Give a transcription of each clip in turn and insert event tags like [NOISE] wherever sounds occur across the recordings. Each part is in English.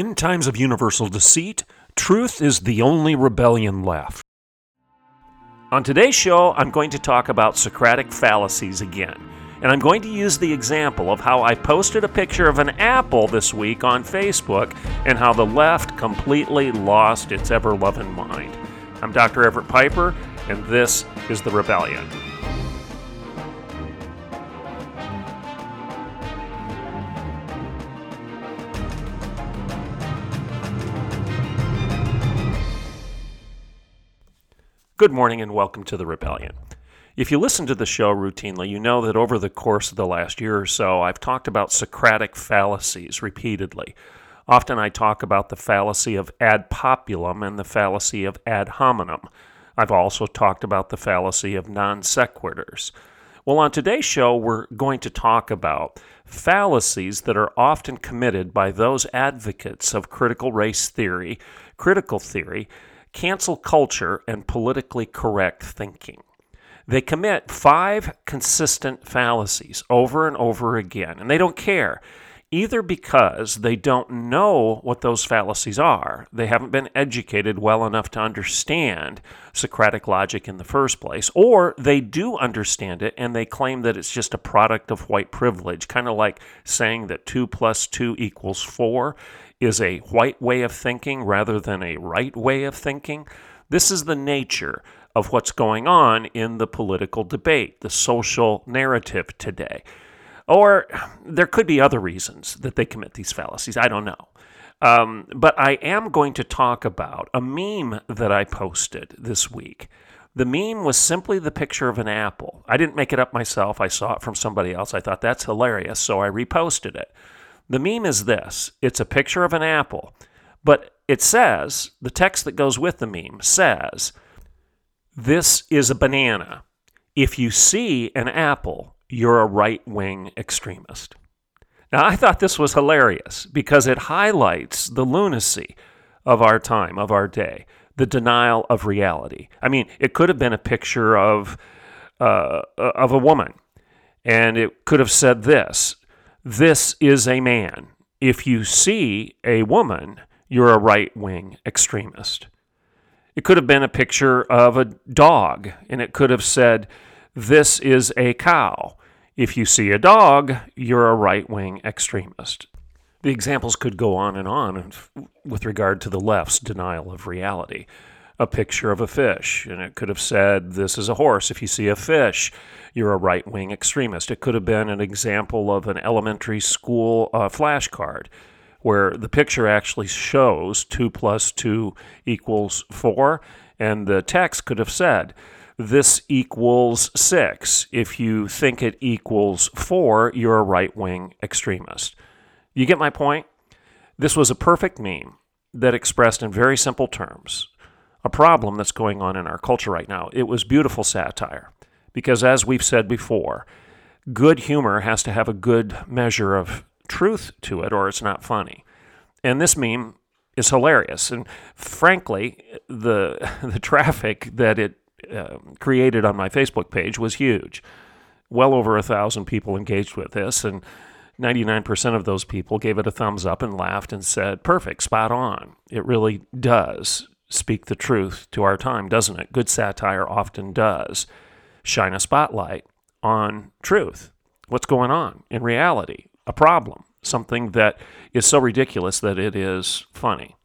In times of universal deceit, truth is the only rebellion left. On today's show, I'm going to talk about Socratic fallacies again. And I'm going to use the example of how I posted a picture of an apple this week on Facebook and how the left completely lost its ever loving mind. I'm Dr. Everett Piper, and this is The Rebellion. Good morning and welcome to The Rebellion. If you listen to the show routinely, you know that over the course of the last year or so, I've talked about Socratic fallacies repeatedly. Often I talk about the fallacy of ad populum and the fallacy of ad hominem. I've also talked about the fallacy of non sequiturs. Well, on today's show, we're going to talk about fallacies that are often committed by those advocates of critical race theory, critical theory, cancel culture, and politically correct thinking. They commit five consistent fallacies over and over again, and they don't care. Either because they don't know what those fallacies are, they haven't been educated well enough to understand Socratic logic in the first place, or they do understand it and they claim that it's just a product of white privilege, kind of like saying that 2 plus 2 equals 4 is a white way of thinking rather than a right way of thinking. This is the nature of what's going on in the political debate, the social narrative today. Or there could be other reasons that they commit these fallacies. I don't know. Um, but I am going to talk about a meme that I posted this week. The meme was simply the picture of an apple. I didn't make it up myself. I saw it from somebody else. I thought that's hilarious, so I reposted it. The meme is this it's a picture of an apple, but it says, the text that goes with the meme says, This is a banana. If you see an apple, you're a right wing extremist. Now, I thought this was hilarious because it highlights the lunacy of our time, of our day, the denial of reality. I mean, it could have been a picture of, uh, of a woman, and it could have said this this is a man. If you see a woman, you're a right wing extremist. It could have been a picture of a dog, and it could have said, This is a cow. If you see a dog, you're a right wing extremist. The examples could go on and on with regard to the left's denial of reality. A picture of a fish, and it could have said, This is a horse. If you see a fish, you're a right wing extremist. It could have been an example of an elementary school uh, flashcard where the picture actually shows 2 plus 2 equals 4, and the text could have said, this equals 6. If you think it equals 4, you're a right wing extremist. You get my point? This was a perfect meme that expressed in very simple terms a problem that's going on in our culture right now. It was beautiful satire. Because as we've said before, good humor has to have a good measure of truth to it or it's not funny. And this meme is hilarious. And frankly, the, [LAUGHS] the traffic that it uh, created on my Facebook page was huge. Well over a thousand people engaged with this, and 99% of those people gave it a thumbs up and laughed and said, Perfect, spot on. It really does speak the truth to our time, doesn't it? Good satire often does shine a spotlight on truth. What's going on in reality? A problem, something that is so ridiculous that it is funny.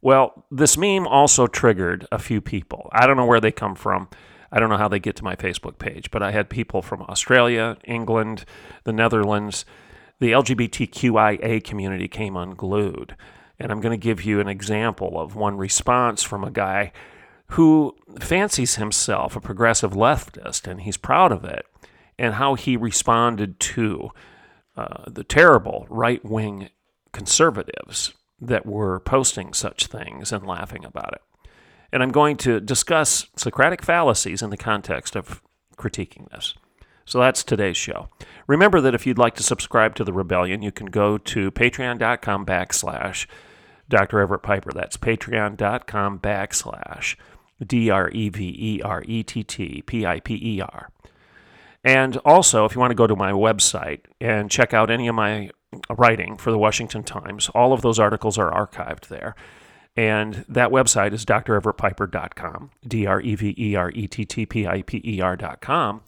Well, this meme also triggered a few people. I don't know where they come from. I don't know how they get to my Facebook page, but I had people from Australia, England, the Netherlands. The LGBTQIA community came unglued. And I'm going to give you an example of one response from a guy who fancies himself a progressive leftist, and he's proud of it, and how he responded to uh, the terrible right wing conservatives that were posting such things and laughing about it. And I'm going to discuss Socratic fallacies in the context of critiquing this. So that's today's show. Remember that if you'd like to subscribe to the Rebellion, you can go to patreon.com backslash Dr. Everett Piper. That's patreon.com backslash D R E V E R E T T P I P E R. And also, if you want to go to my website and check out any of my writing for the Washington Times, all of those articles are archived there. And that website is dreverettpiper.com, D R E V E R E T T P I P E R.com.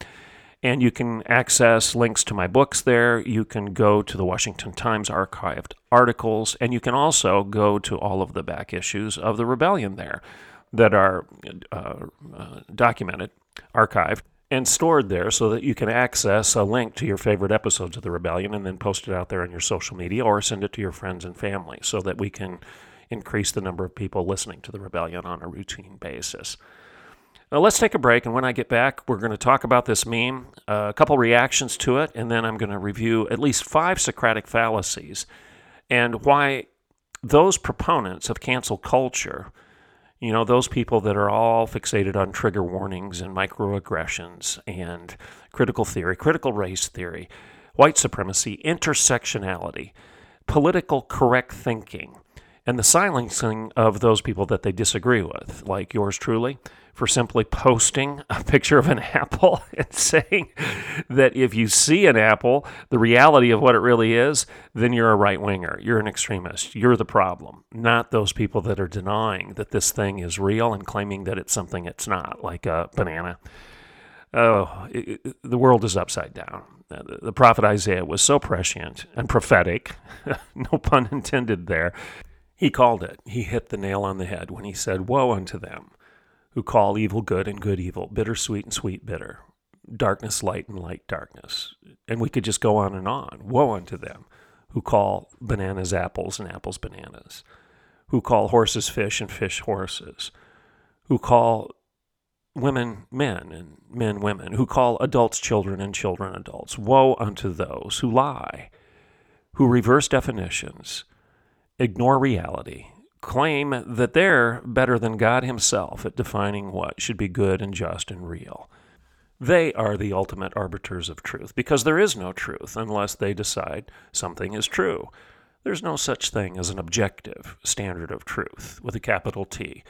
And you can access links to my books there. You can go to the Washington Times archived articles, and you can also go to all of the back issues of the Rebellion there that are uh, uh, documented, archived, and stored there so that you can access a link to your favorite episodes of the Rebellion and then post it out there on your social media or send it to your friends and family so that we can increase the number of people listening to the Rebellion on a routine basis. Now, let's take a break, and when I get back, we're going to talk about this meme, uh, a couple reactions to it, and then I'm going to review at least five Socratic fallacies and why those proponents of cancel culture, you know, those people that are all fixated on trigger warnings and microaggressions and critical theory, critical race theory, white supremacy, intersectionality, political correct thinking, and the silencing of those people that they disagree with, like yours truly, for simply posting a picture of an [LAUGHS] apple and saying that if you see an apple, the reality of what it really is, then you're a right winger. You're an extremist. You're the problem, not those people that are denying that this thing is real and claiming that it's something it's not, like a banana. Oh, it, the world is upside down. Uh, the, the prophet Isaiah was so prescient and prophetic, [LAUGHS] no pun intended there. He called it. He hit the nail on the head when he said, Woe unto them who call evil good and good evil, bitter sweet and sweet bitter, darkness light and light darkness. And we could just go on and on. Woe unto them who call bananas apples and apples bananas, who call horses fish and fish horses, who call women men and men women, who call adults children and children adults. Woe unto those who lie, who reverse definitions, ignore reality, claim that they're better than God Himself at defining what should be good and just and real. They are the ultimate arbiters of truth because there is no truth unless they decide something is true. There's no such thing as an objective standard of truth with a capital T.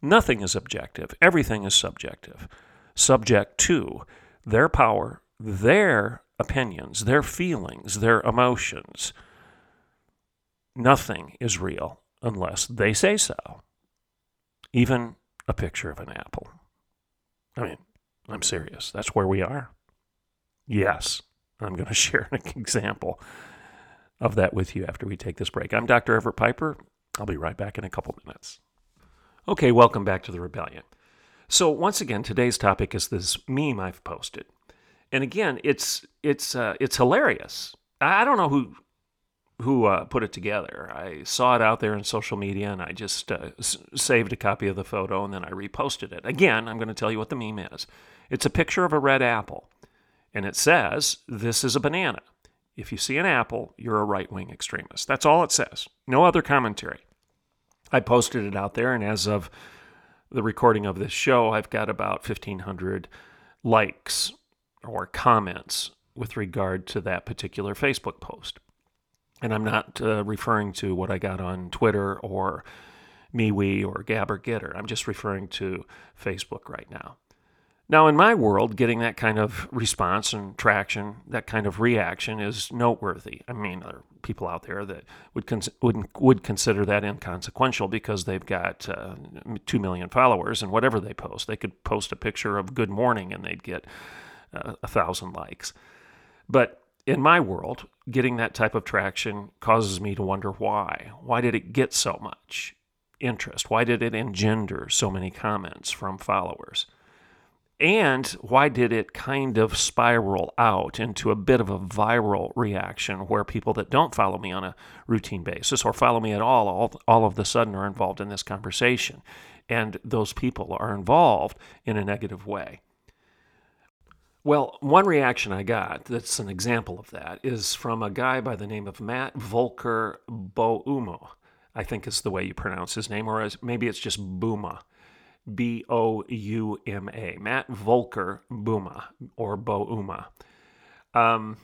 Nothing is objective, everything is subjective. Subject to their power, their opinions, their feelings, their emotions. Nothing is real unless they say so. Even a picture of an apple. I mean, I'm serious. That's where we are. Yes, I'm going [LAUGHS] to share an example of that with you after we take this break. I'm Dr. Everett Piper. I'll be right back in a couple minutes. Okay, welcome back to the Rebellion. So once again, today's topic is this meme I've posted, and again, it's it's uh, it's hilarious. I don't know who who uh, put it together. I saw it out there in social media and I just uh, s- saved a copy of the photo and then I reposted it. Again, I'm going to tell you what the meme is. It's a picture of a red apple and it says, This is a banana. If you see an apple, you're a right wing extremist. That's all it says. No other commentary. I posted it out there and as of the recording of this show, I've got about 1,500 likes or comments with regard to that particular Facebook post. And I'm not uh, referring to what I got on Twitter or MeWe or Gab or Gettr. I'm just referring to Facebook right now. Now, in my world, getting that kind of response and traction, that kind of reaction is noteworthy. I mean, there are people out there that would cons- would, would consider that inconsequential because they've got uh, 2 million followers, and whatever they post, they could post a picture of good morning and they'd get uh, a thousand likes. But in my world, getting that type of traction causes me to wonder why. Why did it get so much interest? Why did it engender so many comments from followers? And why did it kind of spiral out into a bit of a viral reaction where people that don't follow me on a routine basis or follow me at all, all, all of the sudden are involved in this conversation? And those people are involved in a negative way. Well, one reaction I got that's an example of that is from a guy by the name of Matt Volker Bouumo. I think is the way you pronounce his name, or maybe it's just Bouma. B O U M A. Matt Volker Bouma, or Bouma. Um,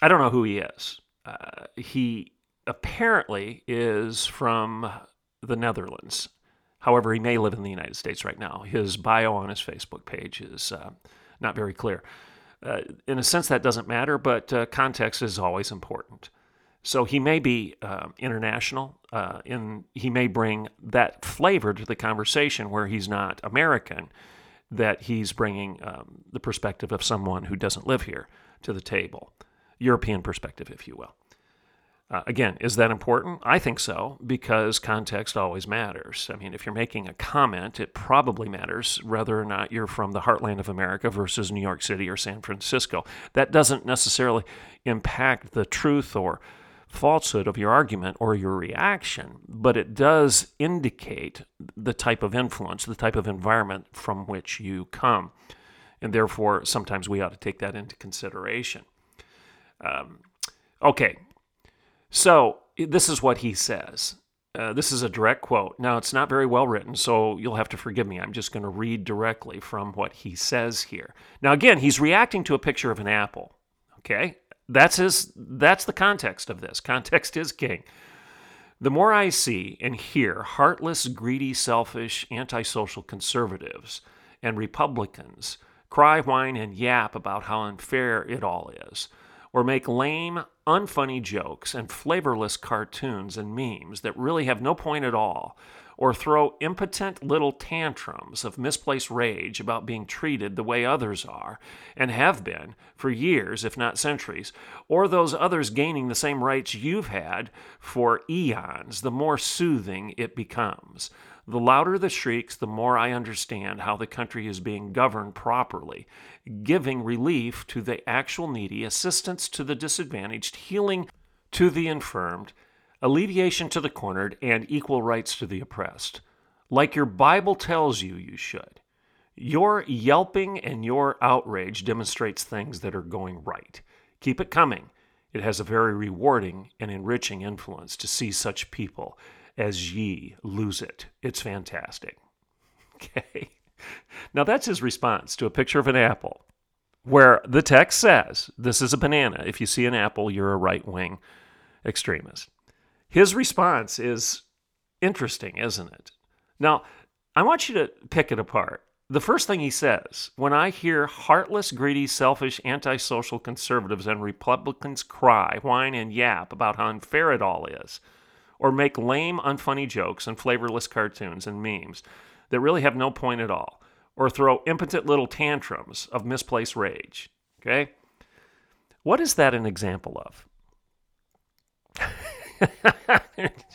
I don't know who he is. Uh, he apparently is from the Netherlands. However, he may live in the United States right now. His bio on his Facebook page is uh, not very clear. Uh, in a sense, that doesn't matter, but uh, context is always important. So he may be uh, international. In he may bring that flavor to the conversation where he's not American, that he's bringing um, the perspective of someone who doesn't live here to the table, European perspective, if you will. Uh, again, is that important? I think so, because context always matters. I mean, if you're making a comment, it probably matters whether or not you're from the heartland of America versus New York City or San Francisco. That doesn't necessarily impact the truth or falsehood of your argument or your reaction, but it does indicate the type of influence, the type of environment from which you come. And therefore, sometimes we ought to take that into consideration. Um, okay, so this is what he says. Uh, this is a direct quote. Now, it's not very well written, so you'll have to forgive me. I'm just going to read directly from what he says here. Now, again, he's reacting to a picture of an apple. Okay? That's his that's the context of this. Context is king. The more I see and hear heartless, greedy, selfish, antisocial conservatives and Republicans cry, whine, and yap about how unfair it all is, or make lame, unfunny jokes and flavorless cartoons and memes that really have no point at all, or throw impotent little tantrums of misplaced rage about being treated the way others are, and have been for years, if not centuries, or those others gaining the same rights you've had for eons, the more soothing it becomes. The louder the shrieks, the more I understand how the country is being governed properly, giving relief to the actual needy, assistance to the disadvantaged, healing to the infirmed, alleviation to the cornered, and equal rights to the oppressed. Like your Bible tells you you should. Your yelping and your outrage demonstrates things that are going right. Keep it coming. It has a very rewarding and enriching influence to see such people as ye lose it. It's fantastic. [LAUGHS] Okay. Now that's his response to a picture of an apple where the text says, This is a banana. If you see an apple, you're a right wing extremist. His response is interesting, isn't it? Now, I want you to pick it apart. The first thing he says when I hear heartless, greedy, selfish, antisocial conservatives and Republicans cry, whine, and yap about how unfair it all is, or make lame, unfunny jokes and flavorless cartoons and memes that really have no point at all, or throw impotent little tantrums of misplaced rage. Okay? What is that an example of?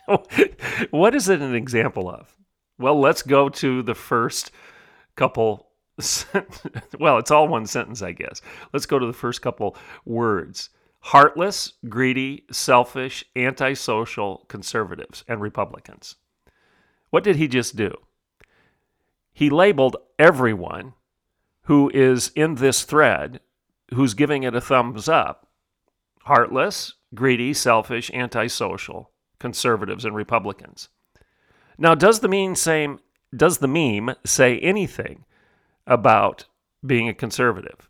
[LAUGHS] what is it an example of? Well, let's go to the first couple. [LAUGHS] well, it's all one sentence, I guess. Let's go to the first couple words heartless, greedy, selfish, antisocial conservatives and Republicans. What did he just do? He labeled everyone who is in this thread who's giving it a thumbs up heartless, greedy, selfish, antisocial conservatives and Republicans. Now, does the meme say, does the meme say anything about being a conservative?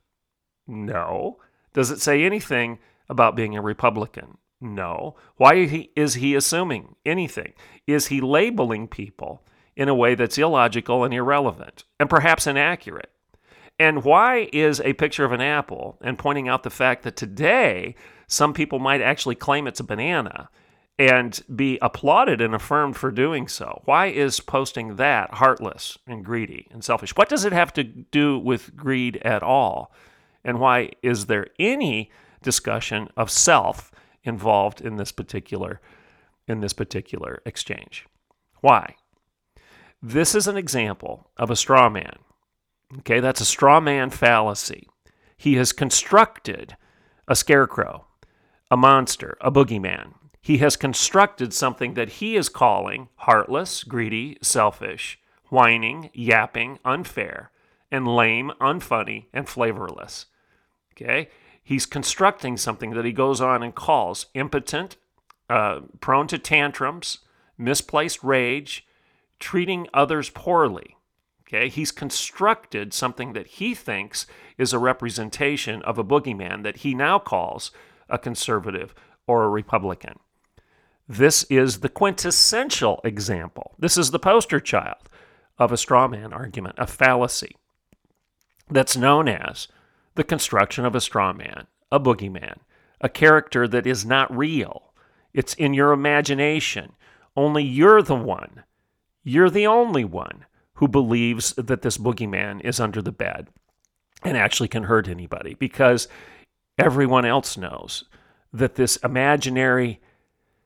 No. Does it say anything about being a Republican? No. Why is he assuming anything? Is he labeling people in a way that's illogical and irrelevant and perhaps inaccurate? And why is a picture of an apple and pointing out the fact that today some people might actually claim it's a banana and be applauded and affirmed for doing so? Why is posting that heartless and greedy and selfish? What does it have to do with greed at all? And why is there any discussion of self involved in this particular in this particular exchange. Why? This is an example of a straw man. Okay, that's a straw man fallacy. He has constructed a scarecrow, a monster, a boogeyman. He has constructed something that he is calling heartless, greedy, selfish, whining, yapping, unfair, and lame, unfunny, and flavorless. Okay? He's constructing something that he goes on and calls impotent, uh, prone to tantrums, misplaced rage, treating others poorly. Okay, he's constructed something that he thinks is a representation of a boogeyman that he now calls a conservative or a Republican. This is the quintessential example. This is the poster child of a straw man argument, a fallacy that's known as the construction of a straw man, a boogeyman, a character that is not real. It's in your imagination. Only you're the one, you're the only one who believes that this boogeyman is under the bed and actually can hurt anybody because everyone else knows that this imaginary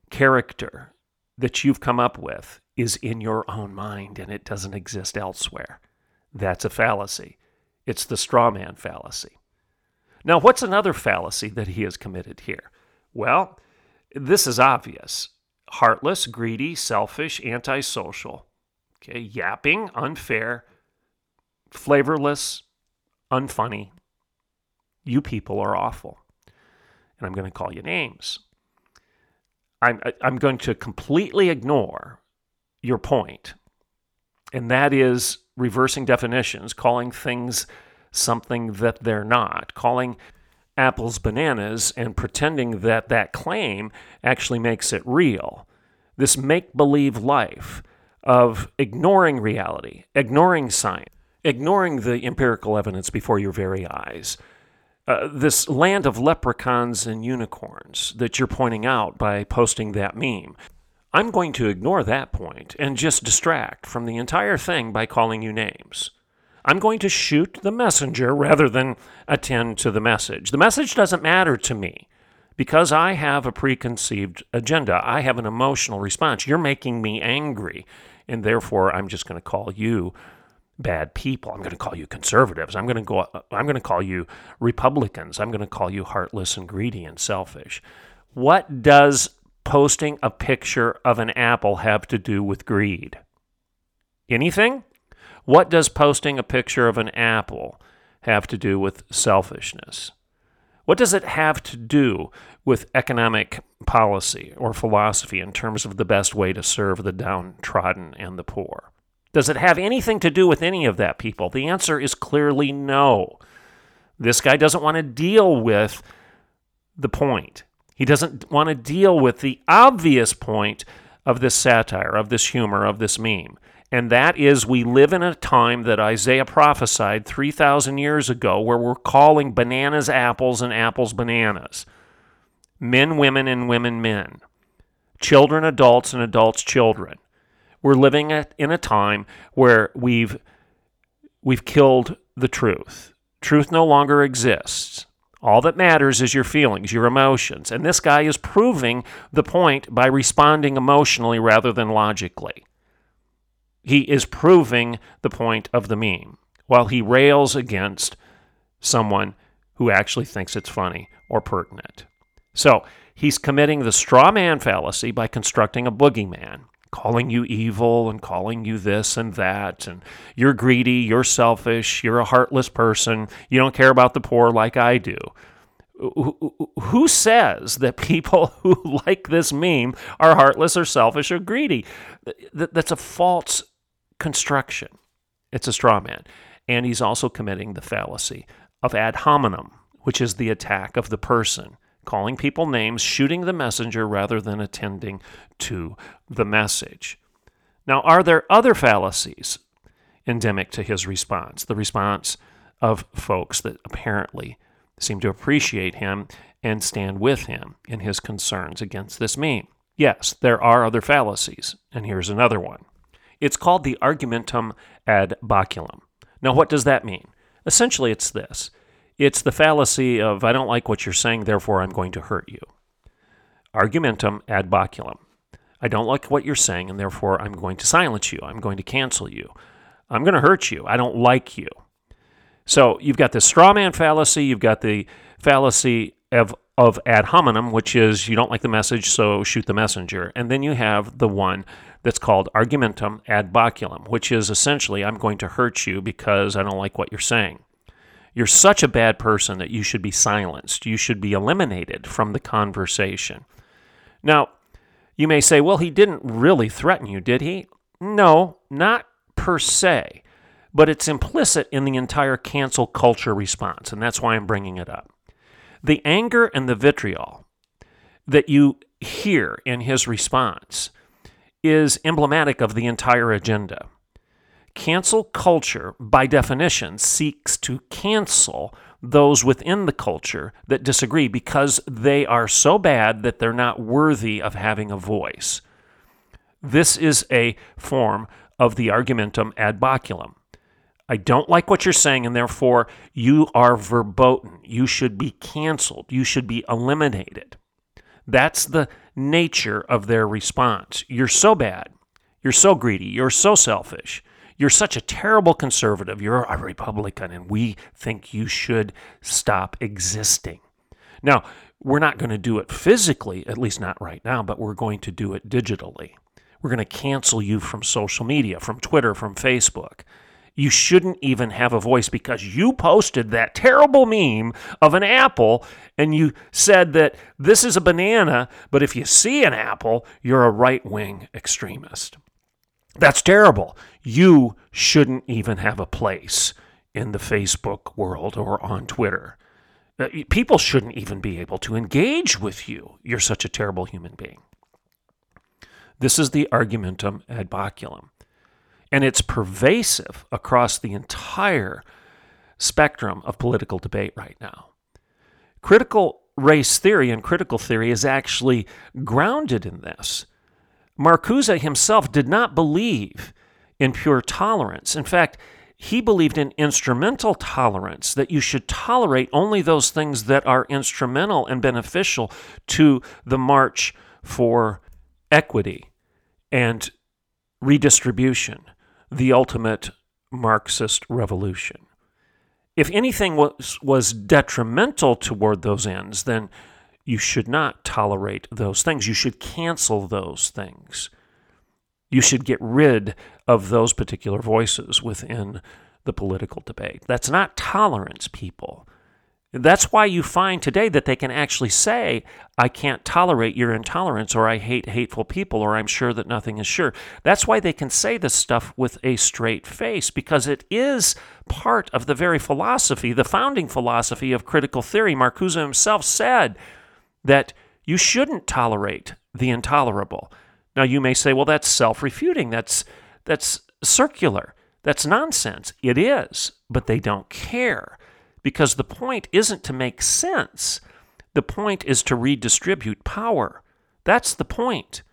character that you've come up with is in your own mind and it doesn't exist elsewhere. That's a fallacy. It's the straw man fallacy. Now, what's another fallacy that he has committed here? Well, this is obvious heartless, greedy, selfish, antisocial, okay, yapping, unfair, flavorless, unfunny. You people are awful. And I'm going to call you names. I'm, I'm going to completely ignore your point, and that is reversing definitions, calling things something that they're not, calling apples bananas and pretending that that claim actually makes it real. This make believe life of ignoring reality, ignoring science, ignoring the empirical evidence before your very eyes. Uh, this land of leprechauns and unicorns that you're pointing out by posting that meme. I'm going to ignore that point and just distract from the entire thing by calling you names. I'm going to shoot the messenger rather than attend to the message. The message doesn't matter to me because I have a preconceived agenda. I have an emotional response. You're making me angry, and therefore I'm just going to call you bad people. I'm going to call you conservatives. I'm going to go I'm going to call you Republicans. I'm going to call you heartless and greedy and selfish. What does posting a picture of an apple have to do with greed? Anything? What does posting a picture of an apple have to do with selfishness? What does it have to do with economic policy or philosophy in terms of the best way to serve the downtrodden and the poor? Does it have anything to do with any of that, people? The answer is clearly no. This guy doesn't want to deal with the point. He doesn't want to deal with the obvious point of this satire, of this humor, of this meme and that is we live in a time that Isaiah prophesied 3,000 years ago where we're calling bananas apples and apples bananas, men, women, and women, men, children, adults, and adults, children. We're living in a time where we've, we've killed the truth. Truth no longer exists. All that matters is your feelings, your emotions. And this guy is proving the point by responding emotionally rather than logically. He is proving the point of the meme while he rails against someone who actually thinks it's funny or pertinent. So he's committing the straw man fallacy by constructing a boogeyman, calling you evil and calling you this and that, and you're greedy, you're selfish, you're a heartless person, you don't care about the poor like I do. Who says that people [LAUGHS] who like this meme are heartless or selfish or greedy? That's a false construction. It's a straw man. And he's also committing the fallacy of ad hominem, which is the attack of the person, calling people names, shooting the messenger rather than attending to the message. Now, are there other fallacies endemic to his response? The response of folks that apparently seem to appreciate him and stand with him in his concerns against this meme. Yes, there are other fallacies, and here's another one. It's called the argumentum ad baculum. Now, what does that mean? Essentially, it's this it's the fallacy of, I don't like what you're saying, therefore I'm going to hurt you. Argumentum ad baculum. I don't like what you're saying, and therefore I'm going to silence you. I'm going to cancel you. I'm going to hurt you. I don't like you. So you've got the straw man fallacy, you've got the fallacy of, of ad hominem, which is you don't like the message, so shoot the messenger. And then you have the one that's called argumentum ad baculum, which is essentially I'm going to hurt you because I don't like what you're saying. You're such a bad person that you should be silenced. You should be eliminated from the conversation. Now, You may say, well, he didn't really threaten you, did he? No, not per se, but it's implicit in the entire cancel culture response, and that's why I'm bringing it up. The anger and the vitriol that you hear in his response is emblematic of the entire agenda. Cancel culture, by definition, seeks to cancel those within the culture that disagree because they are so bad that they're not worthy of having a voice. This is a form of the argumentum ad baculum. I don't like what you're saying, and therefore you are verboten. You should be canceled. You should be eliminated. That's the nature of their response. You're so bad. You're so greedy. You're so selfish. You're such a terrible conservative. You're a Republican, and we think you should stop existing. Now, we're not going to do it physically, at least not right now, but we're going to do it digitally. We're going to cancel you from social media, from Twitter, from Facebook. You shouldn't even have a voice because you posted that terrible meme of an apple and you said that this is a banana, but if you see an apple, you're a right wing extremist. That's terrible. You shouldn't even have a place in the Facebook world or on Twitter. Uh, people shouldn't even be able to engage with you. You're such a terrible human being. This is the argumentum ad baculum. And it's pervasive across the entire spectrum of political debate right now. Critical race theory and critical theory is actually grounded in this. Marcuse himself did not believe in pure tolerance. In fact, he believed in instrumental tolerance, that you should tolerate only those things that are instrumental and beneficial to the march for equity and redistribution, the ultimate Marxist revolution. If anything was, was detrimental toward those ends, then you should not tolerate those things. You should cancel those things. You should get rid of those particular voices within the political debate. That's not tolerance, people. That's why you find today that they can actually say, I can't tolerate your intolerance, or I hate hateful people, or I'm sure that nothing is sure. That's why they can say this stuff with a straight face, because it is part of the very philosophy, the founding philosophy of critical theory. Marcuse himself said, that you shouldn't tolerate the intolerable. Now you may say, well, that's self-refuting. That's that's circular. That's nonsense. It is, but they don't care because the point isn't to make sense. The point is to redistribute power. That's the point.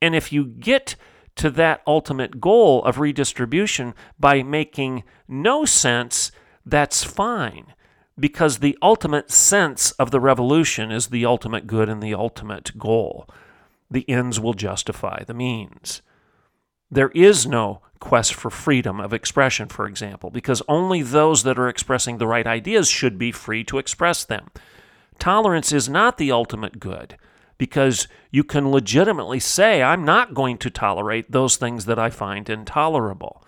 And if you get to that ultimate goal of redistribution by making no sense, that's fine because the ultimate sense of the revolution is the ultimate good and the ultimate goal. The ends will justify the means. There is no quest for freedom of expression, for example, because only those that are expressing the right ideas should be free to express them. Tolerance is not the ultimate good because you can legitimately say, I'm not going to tolerate those things that I find intolerable.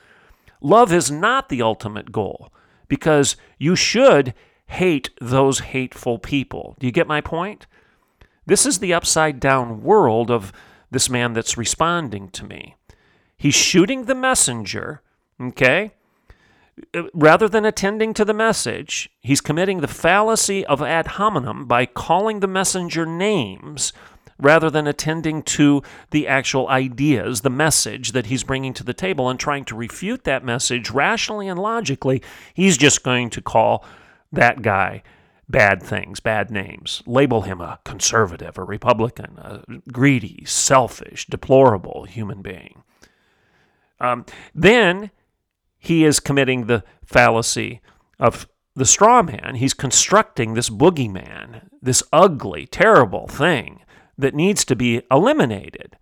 Love is not the ultimate goal because you should hate those hateful people. Do you get my point? This is the upside down world of this man that's responding to me. He's shooting the messenger, okay? Rather than attending to the message, he's committing the fallacy of ad hominem by calling the messenger names rather than attending to the actual ideas, the message that he's bringing to the table and trying to refute that message rationally and logically. He's just going to call that guy bad things, bad names. Label him a conservative, a Republican, a greedy, selfish, deplorable human being. Um, then he is committing the fallacy of the straw man. He's constructing this boogeyman, this ugly, terrible thing that needs to be eliminated,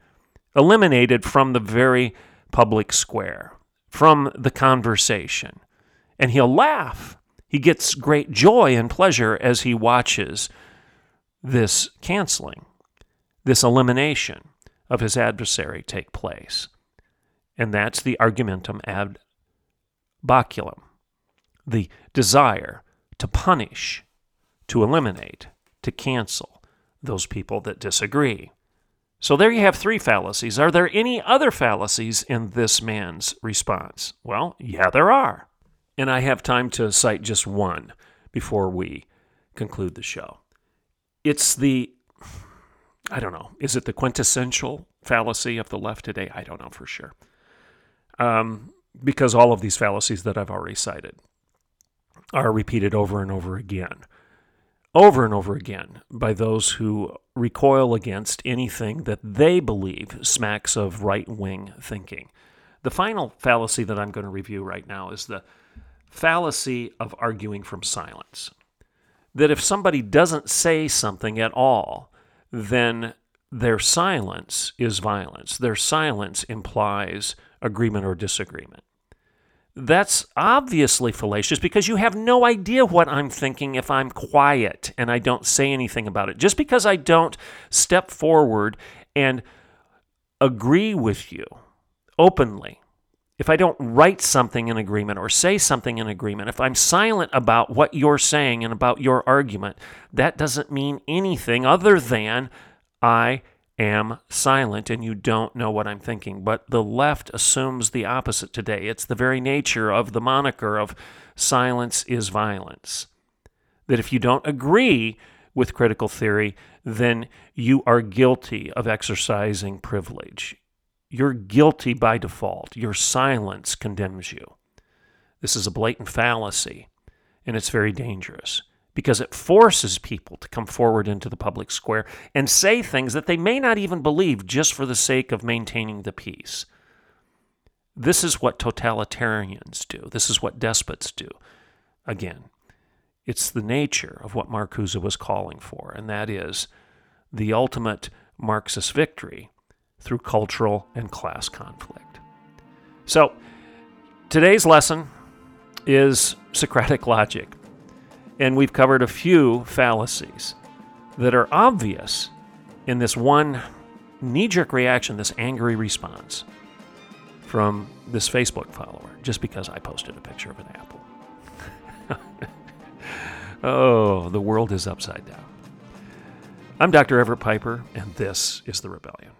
eliminated from the very public square, from the conversation. And he'll laugh he gets great joy and pleasure as he watches this canceling, this elimination of his adversary take place. And that's the argumentum ad baculum, the desire to punish, to eliminate, to cancel those people that disagree. So there you have three fallacies. Are there any other fallacies in this man's response? Well, yeah, there are. And I have time to cite just one before we conclude the show. It's the, I don't know, is it the quintessential fallacy of the left today? I don't know for sure. Um, because all of these fallacies that I've already cited are repeated over and over again, over and over again by those who recoil against anything that they believe smacks of right wing thinking. The final fallacy that I'm going to review right now is the fallacy of arguing from silence. That if somebody doesn't say something at all, then their silence is violence. Their silence implies agreement or disagreement. That's obviously fallacious because you have no idea what I'm thinking if I'm quiet and I don't say anything about it. Just because I don't step forward and agree with you openly, if I don't write something in agreement or say something in agreement, if I'm silent about what you're saying and about your argument, that doesn't mean anything other than I am silent and you don't know what I'm thinking. But the left assumes the opposite today. It's the very nature of the moniker of silence is violence. That if you don't agree with critical theory, then you are guilty of exercising privilege. You're guilty by default. Your silence condemns you. This is a blatant fallacy, and it's very dangerous because it forces people to come forward into the public square and say things that they may not even believe just for the sake of maintaining the peace. This is what totalitarians do. This is what despots do. Again, it's the nature of what Marcuse was calling for, and that is the ultimate Marxist victory through cultural and class conflict. So, today's lesson is Socratic logic. And we've covered a few fallacies that are obvious in this one knee jerk reaction, this angry response from this Facebook follower, just because I posted a picture of an apple. [LAUGHS] oh, the world is upside down. I'm Dr. Everett Piper, and this is The Rebellion.